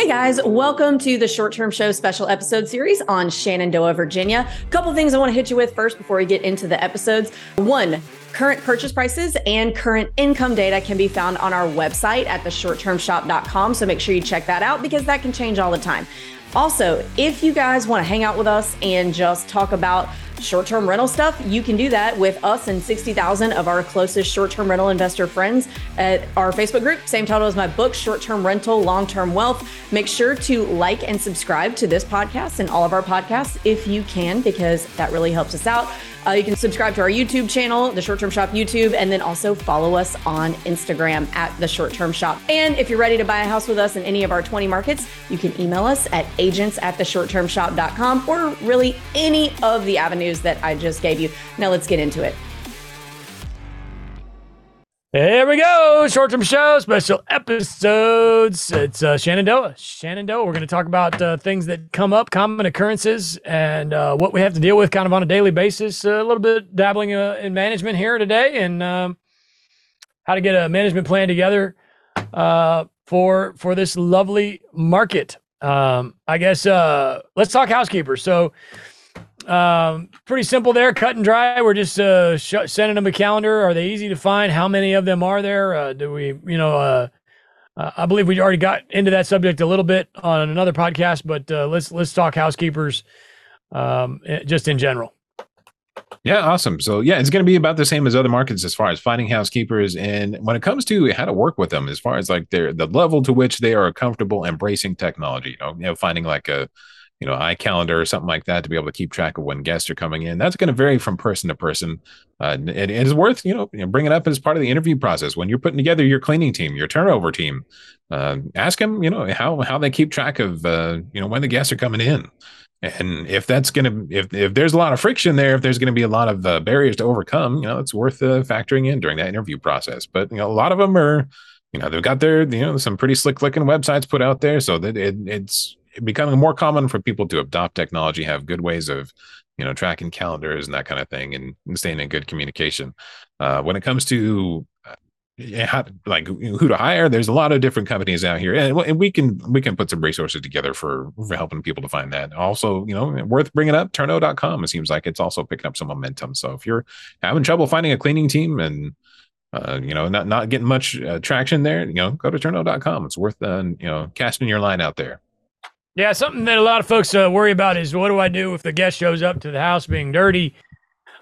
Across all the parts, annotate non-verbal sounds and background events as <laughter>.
Hey guys, welcome to the Short Term Show special episode series on Shenandoah, Virginia. A couple things I want to hit you with first before we get into the episodes. One, current purchase prices and current income data can be found on our website at theshorttermshop.com. So make sure you check that out because that can change all the time. Also, if you guys want to hang out with us and just talk about short term rental stuff, you can do that with us and 60,000 of our closest short term rental investor friends at our Facebook group. Same title as my book, Short Term Rental, Long Term Wealth. Make sure to like and subscribe to this podcast and all of our podcasts if you can, because that really helps us out. Uh, you can subscribe to our YouTube channel, the Short Term Shop YouTube, and then also follow us on Instagram at the Short Term Shop. And if you're ready to buy a house with us in any of our 20 markets, you can email us at agents at or really any of the avenues that I just gave you. Now let's get into it. Here we go. Short term show, special episodes. It's uh, Shenandoah. Shenandoah. We're going to talk about uh, things that come up, common occurrences, and uh, what we have to deal with kind of on a daily basis. a little bit dabbling uh, in management here today and um, how to get a management plan together uh, for for this lovely market. Um, I guess uh, let's talk housekeepers. So, um, pretty simple there, cut and dry. We're just uh, sh- sending them a calendar. Are they easy to find? How many of them are there? Uh, do we, you know, uh, uh, I believe we already got into that subject a little bit on another podcast, but uh, let's let's talk housekeepers um, eh, just in general. Yeah, awesome. So yeah, it's going to be about the same as other markets as far as finding housekeepers, and when it comes to how to work with them, as far as like their the level to which they are comfortable embracing technology. You know, you know, finding like a you know iCalendar or something like that to be able to keep track of when guests are coming in. That's going to vary from person to person. Uh, it, it is worth you know, bringing up as part of the interview process when you're putting together your cleaning team, your turnover team. Uh, ask them, you know, how how they keep track of uh, you know when the guests are coming in. And if that's going to, if, if there's a lot of friction there, if there's going to be a lot of uh, barriers to overcome, you know, it's worth uh, factoring in during that interview process. But, you know, a lot of them are, you know, they've got their, you know, some pretty slick looking websites put out there. So that it, it's becoming more common for people to adopt technology, have good ways of, you know, tracking calendars and that kind of thing and, and staying in good communication. Uh, when it comes to how, like who to hire there's a lot of different companies out here. And, and, we can we can put some resources together for, for helping people to find that. Also you know worth bringing up turno.com it seems like it's also picking up some momentum. So if you're having trouble finding a cleaning team and uh, you know not not getting much uh, traction there you know go to turno.com it's worth uh, you know casting your line out there yeah something that a lot of folks uh, worry about is what do i do if the guest shows up to the house being dirty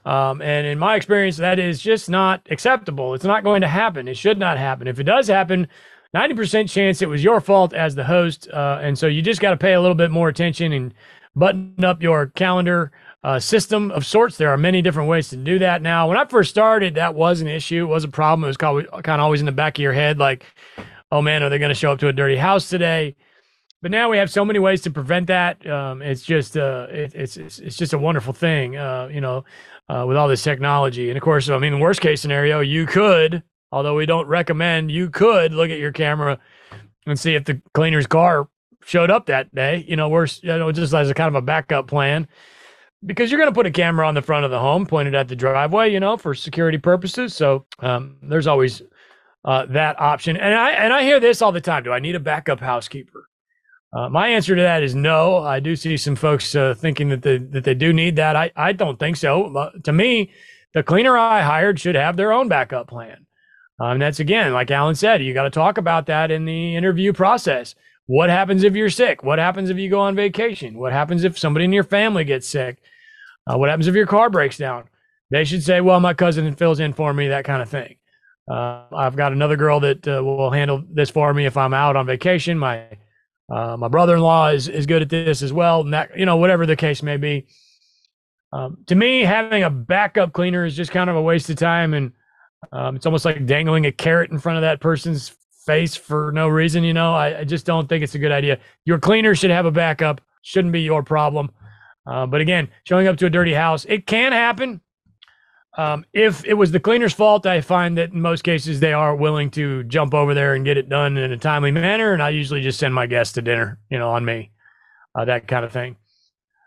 um, and in my experience, that is just not acceptable. It's not going to happen. It should not happen. If it does happen, 90% chance it was your fault as the host. Uh, and so you just got to pay a little bit more attention and button up your calendar uh, system of sorts. There are many different ways to do that now. When I first started, that was an issue. It was a problem. It was kind of always in the back of your head, like, oh man, are they going to show up to a dirty house today? But now we have so many ways to prevent that. Um, it's just uh, it, it's, it's it's just a wonderful thing. Uh, you know, uh, with all this technology. And of course, I mean, worst case scenario, you could, although we don't recommend, you could look at your camera and see if the cleaner's car showed up that day. You know, worse, you know, just as a kind of a backup plan, because you're going to put a camera on the front of the home pointed at the driveway, you know, for security purposes. So um, there's always uh, that option. And I and I hear this all the time. Do I need a backup housekeeper? Uh, my answer to that is no. I do see some folks uh, thinking that they that they do need that. I I don't think so. But to me, the cleaner I hired should have their own backup plan. Um, and that's again, like Alan said, you got to talk about that in the interview process. What happens if you're sick? What happens if you go on vacation? What happens if somebody in your family gets sick? Uh, what happens if your car breaks down? They should say, "Well, my cousin fills in for me," that kind of thing. Uh, I've got another girl that uh, will handle this for me if I'm out on vacation. My uh, my brother-in-law is, is good at this as well. And that, you know, whatever the case may be. Um, to me, having a backup cleaner is just kind of a waste of time. And um, it's almost like dangling a carrot in front of that person's face for no reason. You know, I, I just don't think it's a good idea. Your cleaner should have a backup. Shouldn't be your problem. Uh, but again, showing up to a dirty house, it can happen. Um, if it was the cleaner's fault, I find that in most cases they are willing to jump over there and get it done in a timely manner. And I usually just send my guests to dinner, you know, on me, uh, that kind of thing.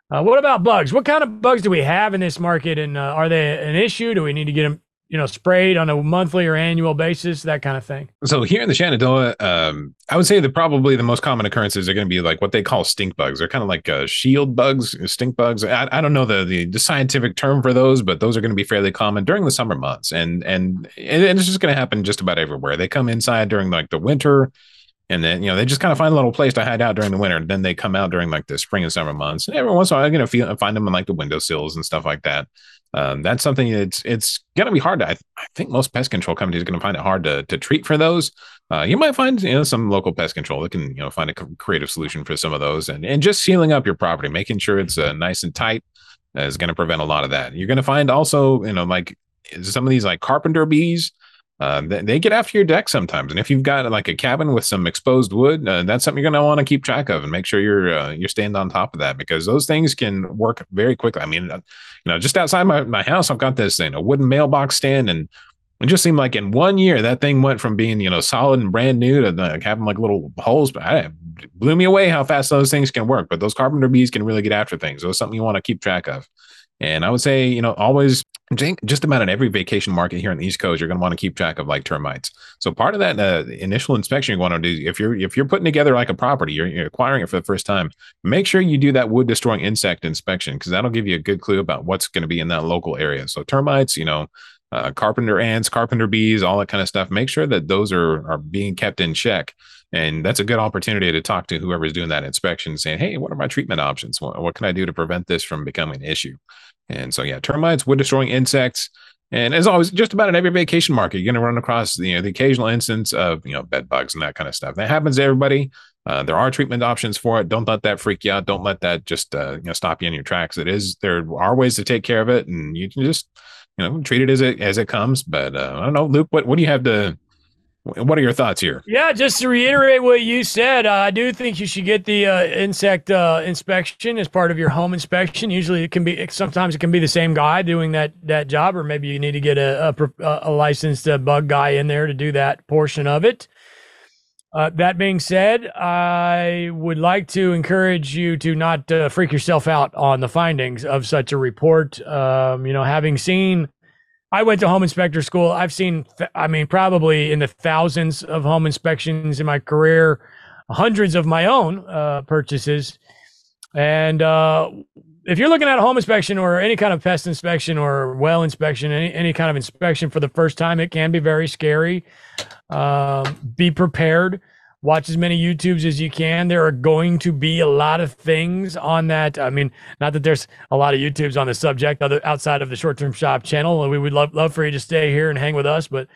Uh, what about bugs? What kind of bugs do we have in this market? And uh, are they an issue? Do we need to get them, you know, sprayed on a monthly or annual basis, that kind of thing? So here in the Shenandoah, um, I would say that probably the most common occurrences are going to be like what they call stink bugs. They're kind of like uh, shield bugs, stink bugs. I, I don't know the, the, the scientific term for those, but those are going to be fairly common during the summer months, and and and it's just going to happen just about everywhere. They come inside during like the winter, and then you know they just kind of find a little place to hide out during the winter. And then they come out during like the spring and summer months. And every once in a while, I'm going to find them in like the windowsills and stuff like that um, that's something that's it's going to be hard to. I, I, think most pest control companies are going to find it hard to to treat for those. Uh, you might find you know some local pest control that can you know find a creative solution for some of those, and and just sealing up your property, making sure it's uh, nice and tight, is going to prevent a lot of that. You're going to find also you know like some of these like carpenter bees uh, they, get after your deck sometimes. And if you've got like a cabin with some exposed wood, uh, that's something you're going to want to keep track of and make sure you're uh, you're staying on top of that because those things can work very quickly. I mean, uh, you know, just outside my, my house, I've got this thing, a wooden mailbox stand, and it just seemed like in one year that thing went from being you know solid and brand new to like having like little holes. But it blew me away how fast those things can work. But those carpenter bees can really get after things. So it's something you want to keep track of. And I would say, you know, always I just about in every vacation market here on the East Coast, you're going to want to keep track of like termites. So part of that uh, initial inspection you want to do, if you're if you're putting together like a property, you're, you're acquiring it for the first time, make sure you do that wood destroying insect inspection because that'll give you a good clue about what's going to be in that local area. So termites, you know, uh, carpenter ants, carpenter bees, all that kind of stuff. Make sure that those are are being kept in check. And that's a good opportunity to talk to whoever's doing that inspection, saying, "Hey, what are my treatment options? What, what can I do to prevent this from becoming an issue?" And so, yeah, termites, wood destroying insects. And as always, just about in every vacation market, you're going to run across you know the occasional instance of you know bed bugs and that kind of stuff. That happens to everybody. Uh, there are treatment options for it. Don't let that freak you out. Don't let that just uh, you know stop you in your tracks. It is there are ways to take care of it, and you can just you know treat it as it as it comes. But uh, I don't know, Luke. What what do you have to what are your thoughts here? Yeah, just to reiterate what you said, uh, I do think you should get the uh, insect uh, inspection as part of your home inspection. Usually, it can be sometimes it can be the same guy doing that that job, or maybe you need to get a a, a licensed uh, bug guy in there to do that portion of it. Uh, that being said, I would like to encourage you to not uh, freak yourself out on the findings of such a report. Um, you know, having seen I went to home inspector school. I've seen, I mean, probably in the thousands of home inspections in my career, hundreds of my own uh, purchases. And uh, if you're looking at a home inspection or any kind of pest inspection or well inspection, any, any kind of inspection for the first time, it can be very scary. Um, be prepared watch as many YouTubes as you can. There are going to be a lot of things on that. I mean, not that there's a lot of YouTubes on the subject other outside of the short term shop channel. We would love love for you to stay here and hang with us, but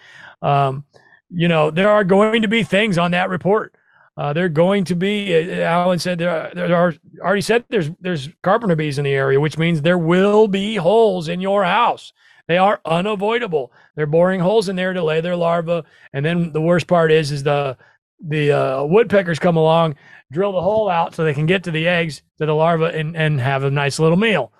um, you know, there are going to be things on that report. Uh, they're going to be. Uh, Alan said there are, there are already said there's there's carpenter bees in the area, which means there will be holes in your house. They are unavoidable. They're boring holes in there to lay their larvae, and then the worst part is is the the uh, woodpeckers come along, drill the hole out so they can get to the eggs, to the larva, and, and have a nice little meal.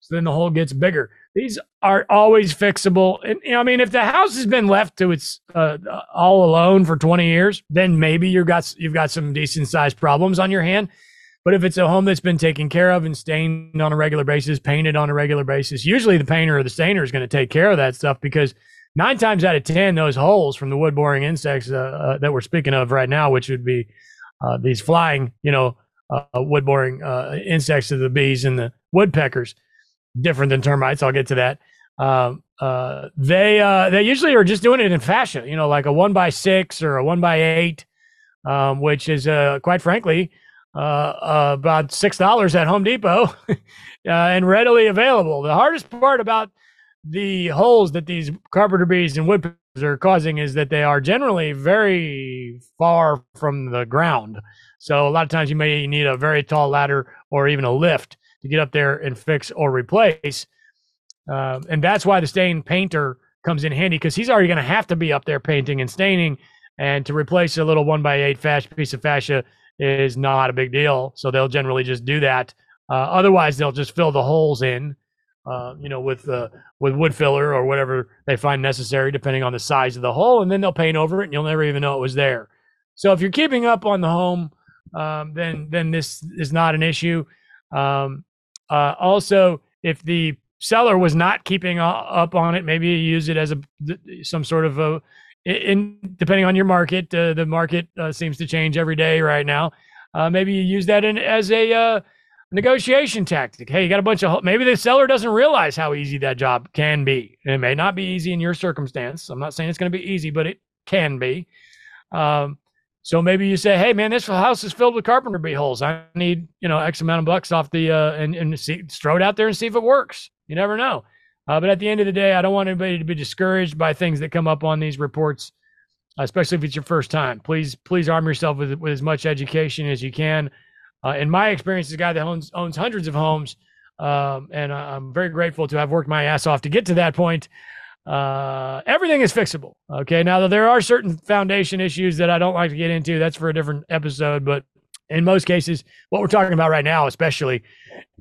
So then the hole gets bigger. These are always fixable. And you know, I mean, if the house has been left to its uh, all alone for 20 years, then maybe you've got you've got some decent sized problems on your hand. But if it's a home that's been taken care of and stained on a regular basis, painted on a regular basis, usually the painter or the stainer is going to take care of that stuff because nine times out of ten, those holes from the wood boring insects uh, uh, that we're speaking of right now, which would be uh, these flying, you know, uh, wood boring uh, insects of the bees and the woodpeckers, different than termites. I'll get to that. Um, uh, they they usually are just doing it in fascia, you know, like a one by six or a one by eight, um, which is quite frankly about six dollars at Home Depot <laughs> and readily available. The hardest part about the holes that these carpenter bees and woodpeckers are causing is that they are generally very far from the ground. So a lot of times you may need a very tall ladder or even a lift to get up there and fix or replace. Um, and that's why the stain painter comes in handy because he's already going to have to be up there painting and staining. And to replace a little one by eight fascia piece of fascia is not a big deal. So they'll generally just do that. Uh, otherwise, they'll just fill the holes in uh, you know, with uh, with wood filler or whatever they find necessary, depending on the size of the hole, and then they'll paint over it, and you'll never even know it was there. So if you're keeping up on the home, um, then then this is not an issue. Um, uh, also, if the seller was not keeping up on it, maybe you use it as a some sort of a in depending on your market. Uh, the market uh, seems to change every day right now. Uh, maybe you use that in as a uh, negotiation tactic. Hey, you got a bunch of maybe the seller doesn't realize how easy that job can be. It may not be easy in your circumstance. I'm not saying it's going to be easy, but it can be. Um, so maybe you say, "Hey, man, this house is filled with carpenter bee holes. I need, you know, X amount of bucks off the uh, and and see, throw it out there and see if it works." You never know. Uh, but at the end of the day, I don't want anybody to be discouraged by things that come up on these reports, especially if it's your first time. Please, please arm yourself with with as much education as you can. Uh, in my experience, as a guy that owns owns hundreds of homes, um, and I'm very grateful to have worked my ass off to get to that point. Uh, everything is fixable. Okay. Now, there are certain foundation issues that I don't like to get into. That's for a different episode. But in most cases, what we're talking about right now, especially,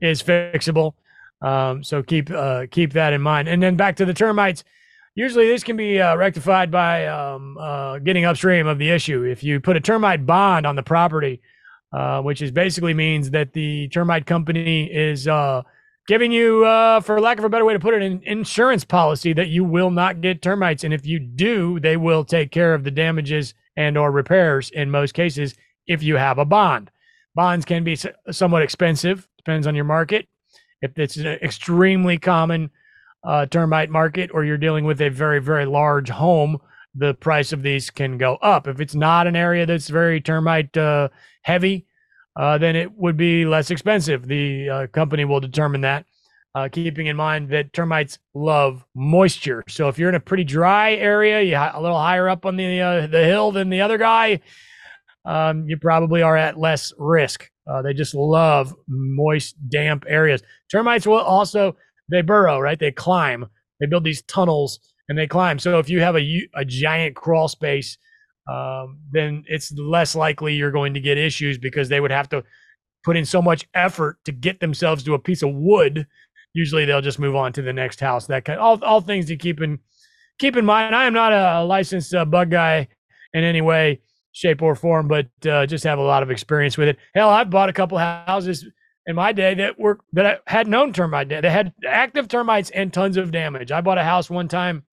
is fixable. Um, so keep uh, keep that in mind. And then back to the termites. Usually, this can be uh, rectified by um, uh, getting upstream of the issue. If you put a termite bond on the property, uh, which is basically means that the termite company is uh, giving you, uh, for lack of a better way to put it, an insurance policy that you will not get termites, and if you do, they will take care of the damages and or repairs in most cases if you have a bond. Bonds can be somewhat expensive, depends on your market. If it's an extremely common uh, termite market or you're dealing with a very, very large home, the price of these can go up. If it's not an area that's very termite uh, heavy, uh, then it would be less expensive. The uh, company will determine that, uh, keeping in mind that termites love moisture. So if you're in a pretty dry area, you a little higher up on the uh, the hill than the other guy, um, you probably are at less risk. Uh, they just love moist, damp areas. Termites will also they burrow, right? They climb. They build these tunnels and they climb. So if you have a a giant crawl space, um, then it's less likely you're going to get issues because they would have to put in so much effort to get themselves to a piece of wood. Usually they'll just move on to the next house. That kind, all all things to keep in keep in mind. I am not a licensed uh, bug guy in any way shape or form, but uh, just have a lot of experience with it. Hell, I've bought a couple houses in my day that were that I had known termite. They had active termites and tons of damage. I bought a house one time.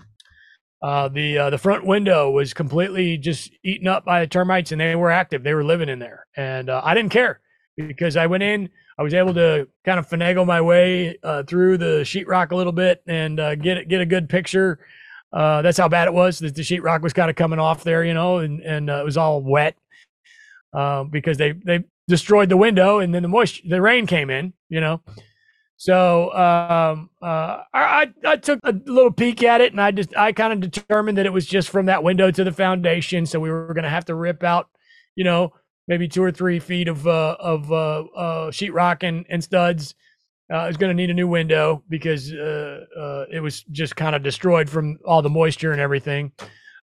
Uh, the uh, the front window was completely just eaten up by the termites, and they were active. They were living in there, and uh, I didn't care because I went in. I was able to kind of finagle my way uh, through the sheetrock a little bit and uh, get get a good picture that's how bad it was. The, the sheetrock was kind of coming off there, you know, and and it was all wet because they they destroyed the window, and then the moisture, the rain came in, you know. So um, uh, I, I took a little peek at it, and I just I kind of determined that it was just from that window to the foundation. So we were going to have to rip out, you know, maybe two or three feet of uh, of uh, uh, sheetrock and, and studs uh, going to need a new window because uh, uh, it was just kind of destroyed from all the moisture and everything.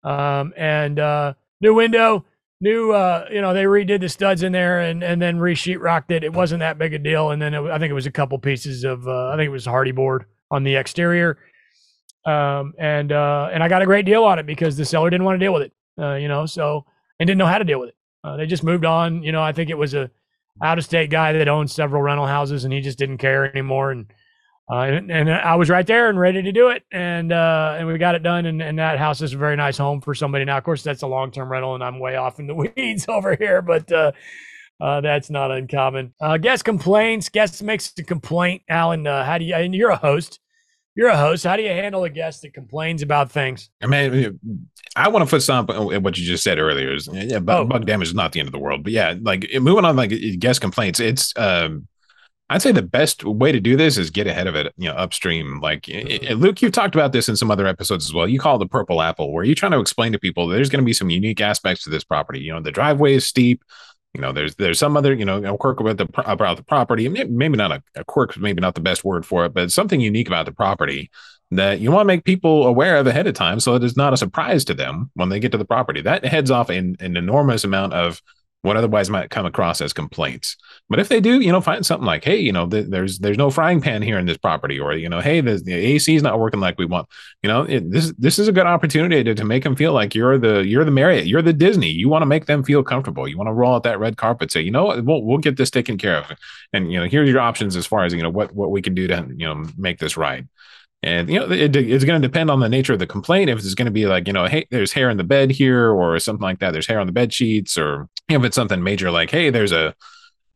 Um, and uh, new window, new, uh, you know, they redid the studs in there and and then re sheetrocked it. It wasn't that big a deal. And then it, I think it was a couple pieces of, uh, I think it was Hardie board on the exterior. Um, and uh, and I got a great deal on it because the seller didn't want to deal with it, uh, you know, so and didn't know how to deal with it. Uh, they just moved on. You know, I think it was a out of state guy that owned several rental houses and he just didn't care anymore. And, uh, and, and, I was right there and ready to do it. And, uh, and we got it done. And, and that house is a very nice home for somebody. Now, of course, that's a long-term rental and I'm way off in the <laughs> weeds over here, but, uh, uh, that's not uncommon. Uh, guest complaints. Guest makes a complaint. Alan, uh, how do you? And you're a host you're a host. How do you handle a guest that complains about things? I mean, I want to put some what you just said earlier. Is yeah, bug, oh. bug damage is not the end of the world, but yeah, like moving on, like guest complaints. It's um, I'd say the best way to do this is get ahead of it, you know, upstream. Like mm-hmm. Luke, you've talked about this in some other episodes as well. You call it the purple apple, where you're trying to explain to people there's going to be some unique aspects to this property. You know, the driveway is steep you know there's there's some other you know quirk about the about the property maybe not a, a quirk maybe not the best word for it but something unique about the property that you want to make people aware of ahead of time so it is not a surprise to them when they get to the property that heads off an, an enormous amount of what otherwise might come across as complaints. But if they do, you know, find something like, hey, you know, th- there's there's no frying pan here in this property, or you know, hey, the, the AC is not working like we want. You know, it, this this is a good opportunity to, to make them feel like you're the you're the Marriott, you're the Disney. You want to make them feel comfortable. You want to roll out that red carpet, say, you know, what, we'll we'll get this taken care of, and you know, here's your options as far as you know what what we can do to you know make this right. And you know, it, it's going to depend on the nature of the complaint. If it's going to be like, you know, hey, there's hair in the bed here, or something like that. There's hair on the bed sheets, or if it's something major like, hey, there's a,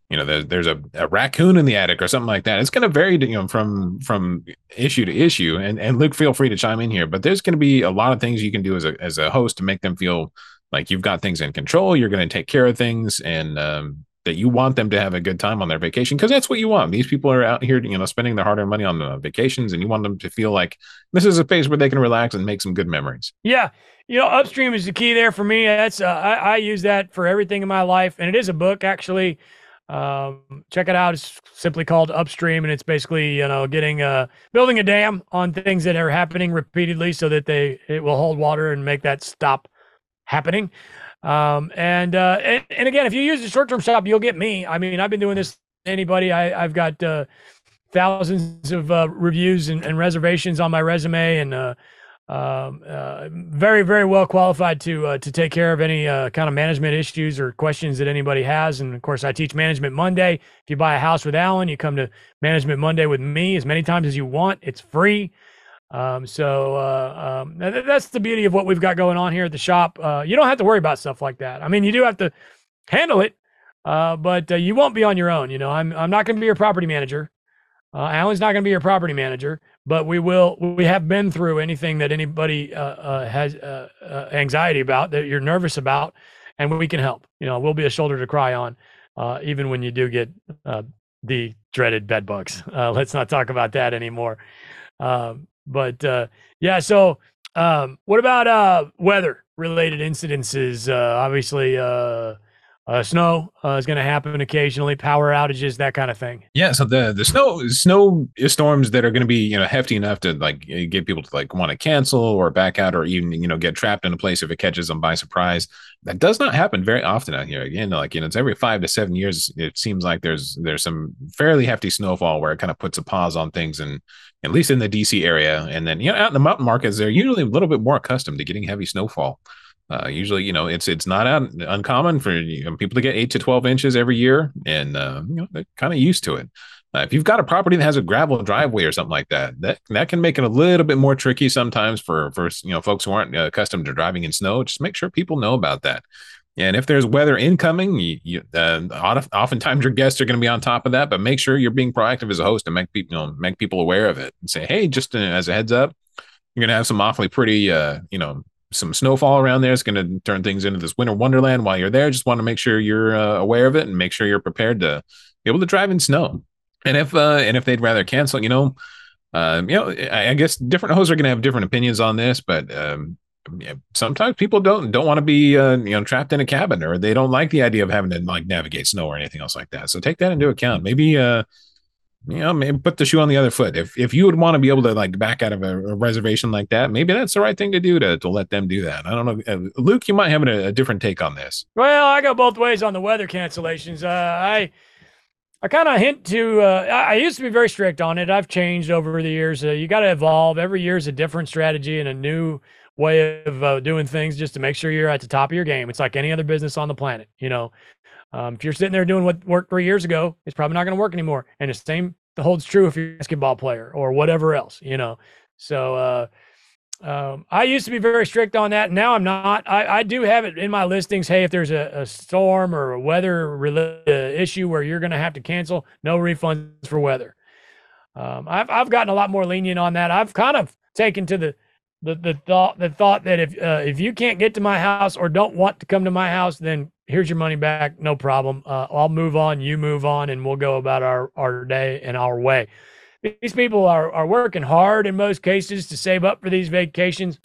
you know, there's there's a, a raccoon in the attic or something like that. It's going to vary, you know, from from issue to issue. And and Luke, feel free to chime in here. But there's going to be a lot of things you can do as a as a host to make them feel like you've got things in control. You're going to take care of things, and um, that you want them to have a good time on their vacation because that's what you want. These people are out here, you know, spending their hard-earned money on vacations, and you want them to feel like this is a place where they can relax and make some good memories. Yeah, you know, upstream is the key there for me. That's uh, I, I, use that for everything in my life, and it is a book actually. Um, check it out. It's simply called Upstream, and it's basically you know getting uh building a dam on things that are happening repeatedly so that they it will hold water and make that stop happening. Um, and, uh, and, and again, if you use the short term shop, you'll get me. I mean, I've been doing this anybody. I, I've got uh, thousands of uh, reviews and, and, reservations on my resume, and uh, um, uh, very, very well qualified to uh, to take care of any uh, kind of management issues or questions that anybody has. And of course, I teach Management Monday. If you buy a house with Alan, you come to Management Monday with me as many times as you want. It's free. Um, so uh, um, that's the beauty of what we've got going on here at the shop. Uh, you don't have to worry about stuff like that. I mean, you do have to handle it, uh, but uh, you won't be on your own. You know, I'm I'm not going to be your property manager. Uh, Alan's not going to be your property manager, but we will. We have been through anything that anybody uh, has anxiety about, that you're nervous about, and we can help. You know, we'll be a shoulder to cry on, even when you do get the dreaded bed bugs. <laughs> let's not talk about that anymore. Um, but uh, yeah, so um, what about uh, weather related incidences? Uh, obviously, uh, uh, snow uh, is going to happen occasionally, power outages, that kind of thing. Yeah, so the the snow snow storms that are going to be you know hefty enough to like get people to like want to cancel or back out or even you know get trapped in a place if it catches them by surprise. That does not happen very often out here. Again, like you know, it's every five to seven years. It seems like there's there's some fairly hefty snowfall where it kind of puts a pause on things and at least in the DC area. And then you know out in the mountain markets, they're usually a little bit more accustomed to getting heavy snowfall. Uh, usually, you know, it's it's not un- uncommon for you know, people to get eight to twelve inches every year, and uh, you know they're kind of used to it. Uh, if you've got a property that has a gravel driveway or something like that, that that can make it a little bit more tricky sometimes for for you know folks who aren't uh, accustomed to driving in snow. Just make sure people know about that. And if there's weather incoming, you, you, uh, oftentimes your guests are going to be on top of that. But make sure you're being proactive as a host and make people you know, make people aware of it and say, hey, just uh, as a heads up, you're going to have some awfully pretty, uh, you know, some snowfall around there. It's going to turn things into this winter wonderland while you're there. Just want to make sure you're uh, aware of it and make sure you're prepared to be able to drive in snow. And if uh, and if they'd rather cancel, you know, uh, you know, I, I guess different hosts are going to have different opinions on this, but um, sometimes people don't don't want to be uh, you know trapped in a cabin or they don't like the idea of having to like navigate snow or anything else like that. So take that into account. Maybe uh you know, maybe put the shoe on the other foot. If if you would want to be able to like back out of a, a, reservation like that, maybe that's the right thing to do to to let them do that. I don't know, uh, Luke. You might have a, a, different take on this. Well, I go both ways on the weather cancellations. Uh, I I kind of hint to. Uh, I, used to be very strict on it. I've changed over the years. Uh, you got to evolve. Every year is a different strategy and a new way of uh, doing things, just to make sure you're at the top of your game. It's like any other business on the planet. You know, um, if you're sitting there doing what worked three years ago, it's probably not going to work anymore. And the same holds true if you're a basketball player or whatever else, you know. So uh, um, I used to be very strict on that. Now I'm not. I, I do have it in my listings. Hey, if there's a, a storm or a weather related issue where you're going to have to cancel, no refunds for weather. Um, I've I've gotten a lot more lenient on that. I've kind of taken to the the, the thought the thought that if uh, if you can't get to my house or don't want to come to my house, then here's your money back, no problem. Uh, I'll move on, you move on, and we'll go about our our day and our way. These people are are working hard in most cases to save up for these vacations.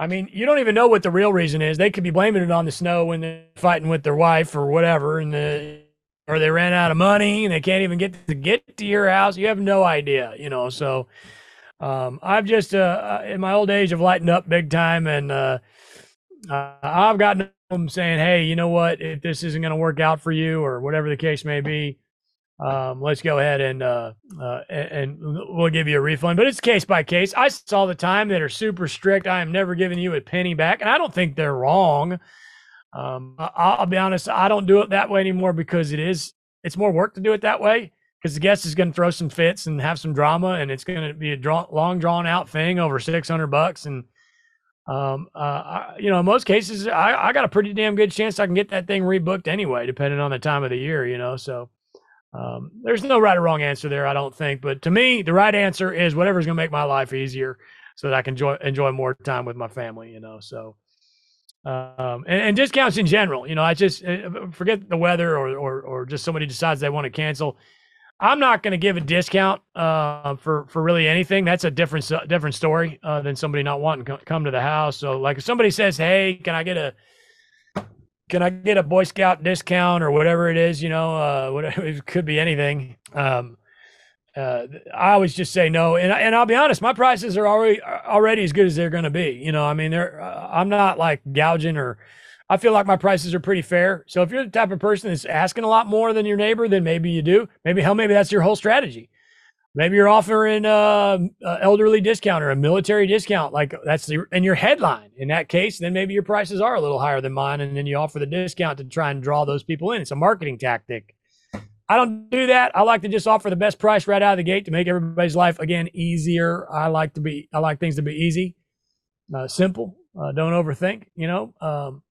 I mean, you don't even know what the real reason is. They could be blaming it on the snow when they're fighting with their wife or whatever, and the or they ran out of money and they can't even get to get to your house. You have no idea, you know. So um, I've just uh, uh, in my old age have lightened up big time, and uh, I've gotten them saying, "Hey, you know what? If this isn't going to work out for you, or whatever the case may be, um, let's go ahead and uh, uh, and we'll give you a refund." But it's case by case. I saw the time that are super strict. I am never giving you a penny back, and I don't think they're wrong. Um, I'll be honest, I don't do it that way anymore because it is it's more work to do it that way because the guest is going to throw some fits and have some drama, and it's going to be a draw, long drawn out thing over six hundred bucks. And um, uh, I, you know, in most cases, I, I got a pretty damn good chance I can get that thing rebooked anyway, depending on the time of the year. You know, so um, there's no right or wrong answer there, I don't think. But to me, the right answer is whatever's going to make my life easier, so that I can enjoy enjoy more time with my family. You know, so um, and, and, discounts in general. You know, I just uh, forget the weather or, or, or just somebody decides they want to cancel. I'm not going to give a discount uh, for for really anything. That's a different different story uh, than somebody not wanting to come to the house. So, like, if somebody says, "Hey, can I get a can I get a Boy Scout discount or whatever it is?" You know, uh, whatever <laughs> it could be anything. Um, uh, I always just say no, and and I'll be honest, my prices are already already as good as they're going to be. You know, I mean, they're uh, I'm not like gouging or I feel like my prices are pretty fair. So if you're the type of person that's asking a lot more than your neighbor, then maybe you do. Maybe hell, maybe that's your whole strategy. Maybe you're offering a, a elderly discount or a military discount, like that's the, in your headline. In that case, then maybe your prices are a little higher than mine, and then you offer the discount to try and draw those people in. It's a marketing tactic. I don't do that. I like to just offer the best price right out of the gate to make everybody's life again easier. I like to be I like things to be easy, uh, simple. Uh, don't overthink. You know, um,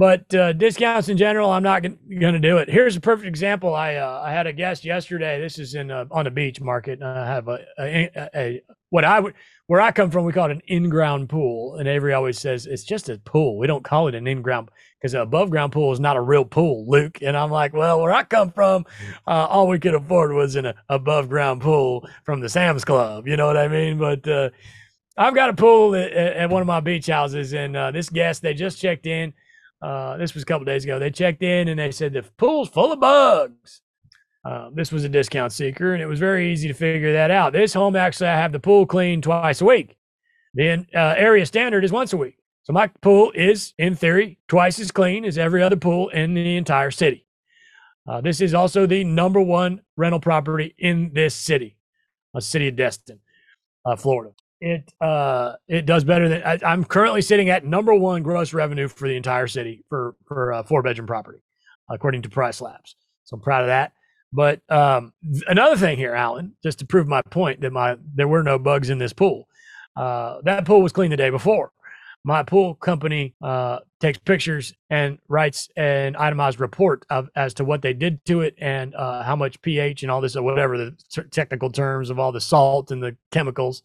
but uh, discounts in general, I'm not going to do it. Here's a perfect example. I uh, I had a guest yesterday. This is in on the beach market. I have a, a, a, what I would where I come from. We call it an in-ground pool, and Avery always says it's just a pool. We don't call it an in-ground because an above-ground pool is not a real pool, Luke. And I'm like, well, where I come from, uh, all we could afford was an above-ground pool from the Sam's Club. You know what I mean? But uh, I've got a pool at, at, one of my beach houses, and uh, this guest they just checked in uh, this was a couple days ago. They checked in and they said the pool's full of bugs. Uh, this was a discount seeker, and it was very easy to figure that out. This home actually, I have the pool cleaned twice a week. The uh, area standard is once a week. So my pool is, in theory, twice as clean as every other pool in the entire city. Uh, this is also the number one rental property in this city, a city of Destin, uh, Florida it uh it does better than I, am currently sitting at number one gross revenue for the entire city for for a four bedroom property according to PriceLabs. So i'm proud of that. But um another thing here alan just to prove my point that my there were no bugs in this pool. Uh that pool was clean the day before. My pool company uh takes pictures and writes an itemized report of as to what they did to it and uh how much ph and all this or whatever the technical terms of all the salt and the chemicals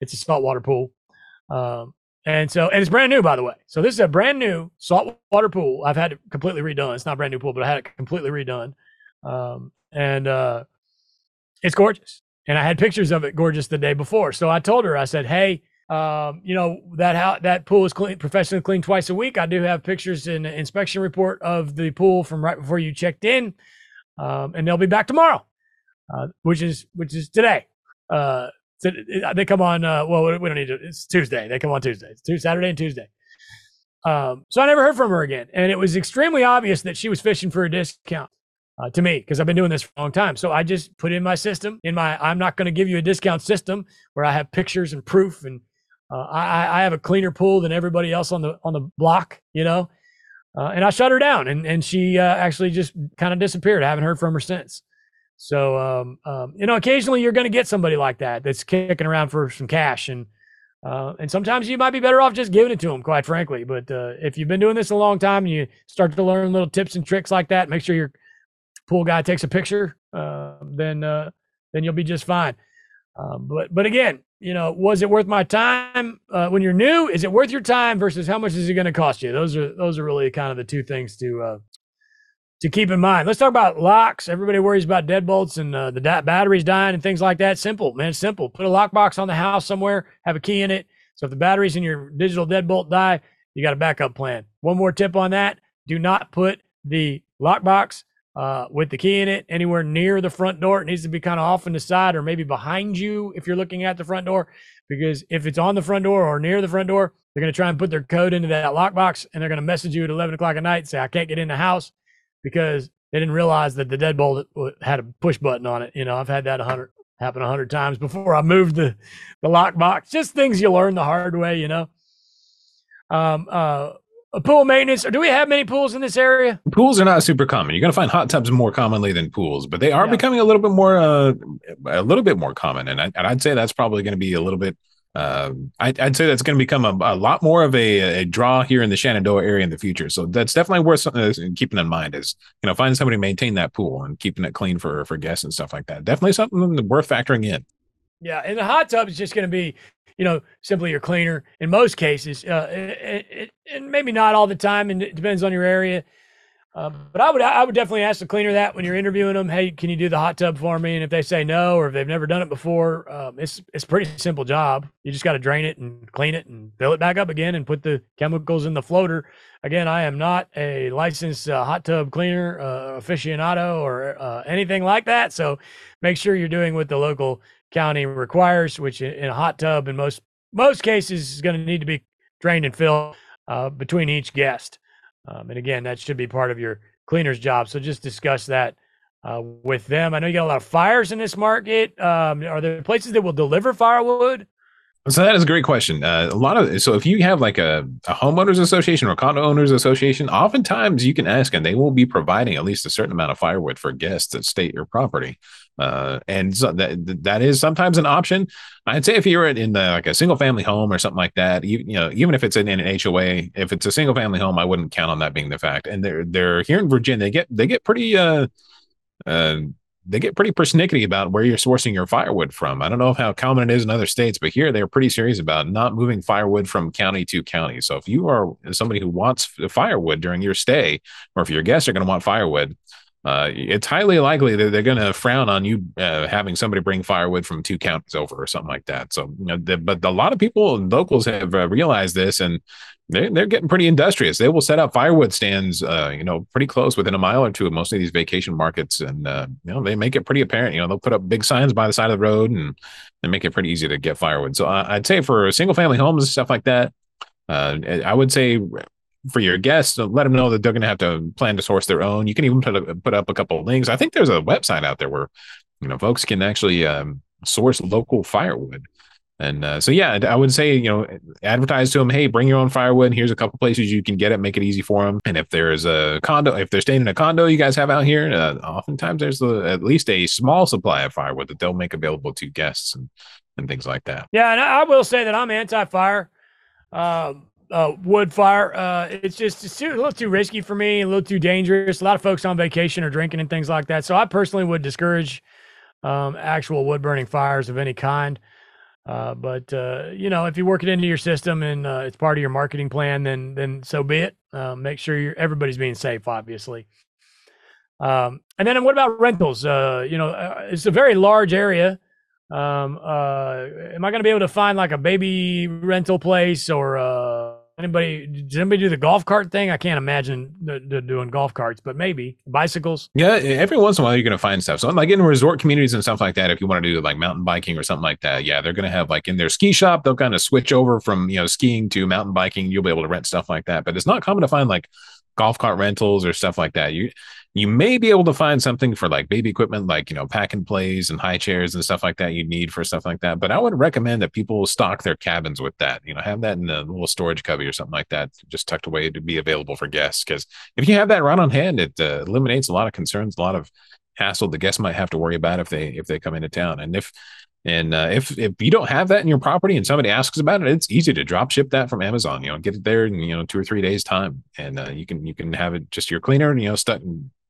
it's a saltwater pool. Um, and so, and it's brand new, by the way. So this is a brand new saltwater pool. I've had it completely redone. It's not brand new pool, but I had it completely redone. Um, and uh, it's gorgeous. And I had pictures of it gorgeous the day before. So I told her, I said, hey, um, you know that how that pool is clean, professionally cleaned twice a week. I do have pictures the inspection report of the pool from right before you checked in, um, and they'll be back tomorrow, uh, which is which is today. Uh, so they come on. Uh, well, we don't need to. It's Tuesday. They come on Tuesday. It's Tuesday, Saturday and Tuesday. Um, so I never heard from her again, and it was extremely obvious that she was fishing for a discount uh, to me because I've been doing this for a long time. So I just put in my system in my. I'm not going to give you a discount system where I have pictures and proof, and uh, I, I have a cleaner pool than everybody else on the on the block, you know. Uh, and I shut her down, and and she uh, actually just kind of disappeared. I haven't heard from her since. So, um, um, you know, occasionally you're going to get somebody like that that's kicking around for some cash, and uh, and sometimes you might be better off just giving it to them, quite frankly. But uh, if you've been doing this a long time and you start to learn little tips and tricks like that, make sure your pool guy takes a picture, uh, then then you'll be just fine. Um, but but again, you know, was it worth my time uh, when you're new? Is it worth your time versus how much is it going to cost you? Those are those are really kind of the two things to uh, to keep in mind. Let's talk about locks. Everybody worries about deadbolts and uh, the da- batteries dying and things like that. Simple, man. Simple. Put a lockbox on the house somewhere. Have a key in it. So if the batteries in your digital deadbolt die, you got a backup plan. One more tip on that: do not put the lockbox uh, with the key in it anywhere near the front door. It needs to be kind of off on the side or maybe behind you if you're looking at the front door. Because if it's on the front door or near the front door, they're going to try and put their code into that lockbox and they're going to message you at 11 o'clock at night and say, I can't get in the house because they didn't realize that the deadbolt had a push button on it. You know, I've had that a 100 happen a 100 times before I moved the, the lockbox. Just things you learn the hard way, you know. Um, uh, a pool maintenance. Or do we have many pools in this area? Pools are not super common. You're going to find hot tubs more commonly than pools, but they are yeah. becoming a little bit more, uh, a little bit more common. And, I, and I'd say that's probably going to be a little bit. Uh, I, would say that's going to become a, a, lot more of a, a, draw here in the Shenandoah area in the future. So that's definitely worth uh, keeping in mind. Is you know finding somebody to maintain that pool and keeping it clean for for guests and stuff like that. Definitely something worth factoring in. Yeah, and the hot tub is just going to be you know, simply your cleaner in most cases, uh, and maybe not all the time, and it depends on your area. Uh, but I would I would definitely ask the cleaner that when you're interviewing them, hey, can you do the hot tub for me? And if they say no, or if they've never done it before, um, it's it's a pretty simple job. You just got to drain it and clean it and fill it back up again and put the chemicals in the floater. Again, I am not a licensed uh, hot tub cleaner uh, aficionado or uh, anything like that. So make sure you're doing what the local county requires, which in a hot tub in most most cases is going to need to be drained and filled uh, between each guest. Um, and again, that should be part of your cleaner's job. So just discuss that uh, with them. I know you got a lot of fires in this market. Um, are there places that will deliver firewood? So that is a great question. Uh, a lot of so if you have like a, a homeowners association or condo owners association, oftentimes you can ask and they will be providing at least a certain amount of firewood for guests that stay at your property. Uh, and so that that is sometimes an option. I'd say if you're in the, like a single family home or something like that, you, you know, even if it's in, in, an HOA, if it's a single family home, I wouldn't count on that being the fact. And they're they're here in Virginia, they get they get pretty uh, uh they get pretty persnickety about where you're sourcing your firewood from. I don't know how common it is in other states, but here they're pretty serious about not moving firewood from county to county. So if you are somebody who wants firewood during your stay, or if your guests are going to want firewood, uh, it's highly likely that they're going to frown on you uh, having somebody bring firewood from two counties over or something like that. So, you know, the, but a lot of people, and locals, have uh, realized this, and they're, they're getting pretty industrious. They will set up firewood stands, uh, you know, pretty close within a mile or two of most of these vacation markets, and uh, you know, they make it pretty apparent. You know, they'll put up big signs by the side of the road, and they make it pretty easy to get firewood. So, I'd say for single family homes and stuff like that, I would say for your guests, let them know that they're going to have to plan to source their own. You can even put, a, put up a couple of links. I think there's a website out there where you know folks can actually um, source local firewood. And uh, so, yeah, I would say, you know, advertise to them, hey, bring your own firewood. Here's a couple places you can get it, make it easy for them. And if there's a condo, if they're staying in a condo you guys have out here, uh, oftentimes there's a, at least a small supply of firewood that they'll make available to guests and, and things like that. Yeah. And I will say that I'm anti fire. Um, uh, wood fire. Uh, it's just it's too, a little too risky for me, a little too dangerous. A lot of folks on vacation are drinking and things like that. So I personally would discourage um, actual wood burning fires of any kind. Uh, but uh, you know, if you work it into your system and uh, it's part of your marketing plan, then then so be it. Uh, make sure you're everybody's being safe, obviously. Um, and then what about rentals? Uh, you know, it's a very large area. Um, uh am I going to be able to find like a baby rental place or Anybody? Does anybody do the golf cart thing? I can't imagine the, the doing golf carts, but maybe bicycles. Yeah, every once in a while you're gonna find stuff. So like in resort communities and stuff like that, if you want to do like mountain biking or something like that, yeah, they're gonna have like in their ski shop, they'll kind of switch over from you know skiing to mountain biking. You'll be able to rent stuff like that, but it's not common to find like golf cart rentals or stuff like that. You you may be able to find something for like baby equipment, like, you know, pack and plays and high chairs and stuff like that you need for stuff like that. But I would recommend that people stock their cabins with that, you know, have that in a little storage cubby or something like that, just tucked away to be available for guests. Cause if you have that right on hand, it uh, eliminates a lot of concerns, a lot of hassle the guests might have to worry about if they, if they come into town. And if, and uh, if if you don't have that in your property and somebody asks about it, it's easy to drop ship that from Amazon. You know, get it there in you know two or three days time, and uh, you can you can have it just your cleaner, and you know, stuck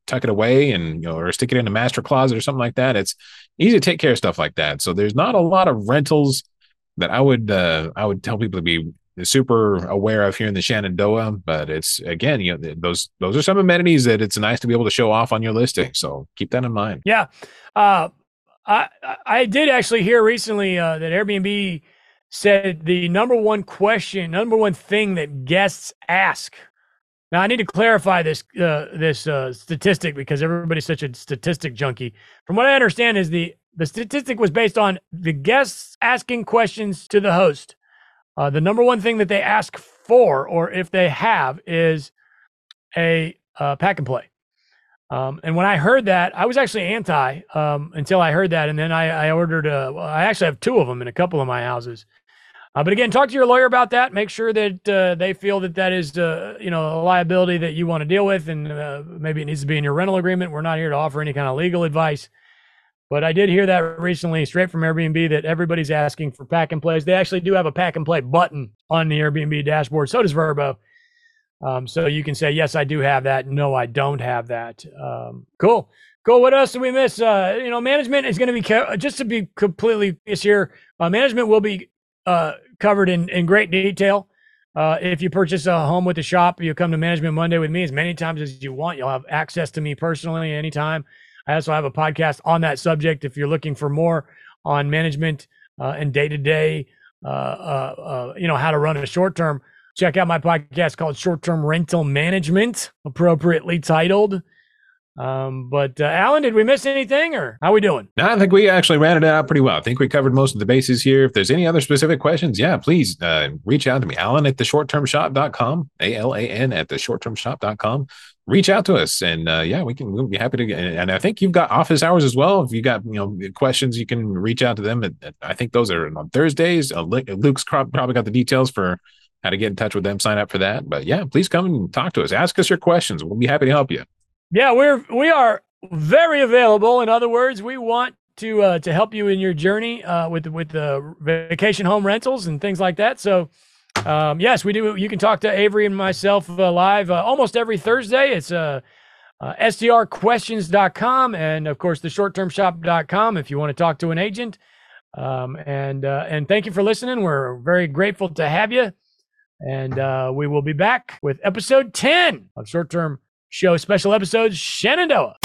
tuck it away and you know or stick it in a master closet or something like that it's easy to take care of stuff like that. So there's not a lot of rentals that i would uh i would tell people to be super aware of here in the shenandoah but it's again you know those those are some amenities that it's nice to be able to show off on your listing. So keep that in mind. Yeah. Uh i i did actually hear recently uh that airbnb said the number one question number one thing that guests ask Now I need to clarify this uh, this uh, statistic because everybody's such a statistic junkie. From what I understand, is the the statistic was based on the guests asking questions to the host. Uh, the number one thing that they ask for, or if they have, is a uh, pack and play. Um, and when I heard that, I was actually anti um, until I heard that, and then I, I ordered. A, I actually have two of them in a couple of my houses. Uh, but again, talk to your lawyer about that. Make sure that uh, they feel that that is, uh, you know, a liability that you want to deal with, and uh, maybe it needs to be in your rental agreement. We're not here to offer any kind of legal advice. But I did hear that recently, straight from Airbnb, that everybody's asking for pack and plays. They actually do have a pack and play button on the Airbnb dashboard. So does Vrbo. Um, so you can say, yes, I do have that. No, I don't have that. Um, cool. Cool. What else do we miss? Uh, you know, management is going to be, just to be completely this year, uh, management will be uh, covered in, in great detail. Uh, if you purchase a home with the shop, you come to Management Monday with me as many times as you want. You'll have access to me personally anytime. I also have a podcast on that subject. If you're looking for more on management uh, and day to day, you know, how to run a short term, check out my podcast called Short Term Rental Management, appropriately titled. Um, but uh, Alan, did we miss anything, or how we doing? No, I think we actually ran it out pretty well. I think we covered most of the bases here. If there's any other specific questions, yeah, please uh, reach out to me, Alan at the shorttermshop.com, A L A N at the shorttermshop.com. Reach out to us, and uh, yeah, we can we'll be happy to. Get, and I think you've got office hours as well. If you got you know questions, you can reach out to them. I think those are on Thursdays. Uh, Luke's probably got the details for how to get in touch with them, sign up for that. But yeah, please come and talk to us. Ask us your questions. We'll be happy to help you. Yeah, we're we are very available. In other words, we want to uh, to help you in your journey uh, with with the vacation home rentals and things like that. So. Um, yes, we do. You can talk to Avery and myself uh, live uh, almost every Thursday. It's uh, uh, STRquestions.com and, of course, the shorttermshop.com if you want to talk to an agent. Um, and uh, and thank you for listening. We're very grateful to have you. And uh, we will be back with episode 10 of Short Term Show Special Episodes Shenandoah.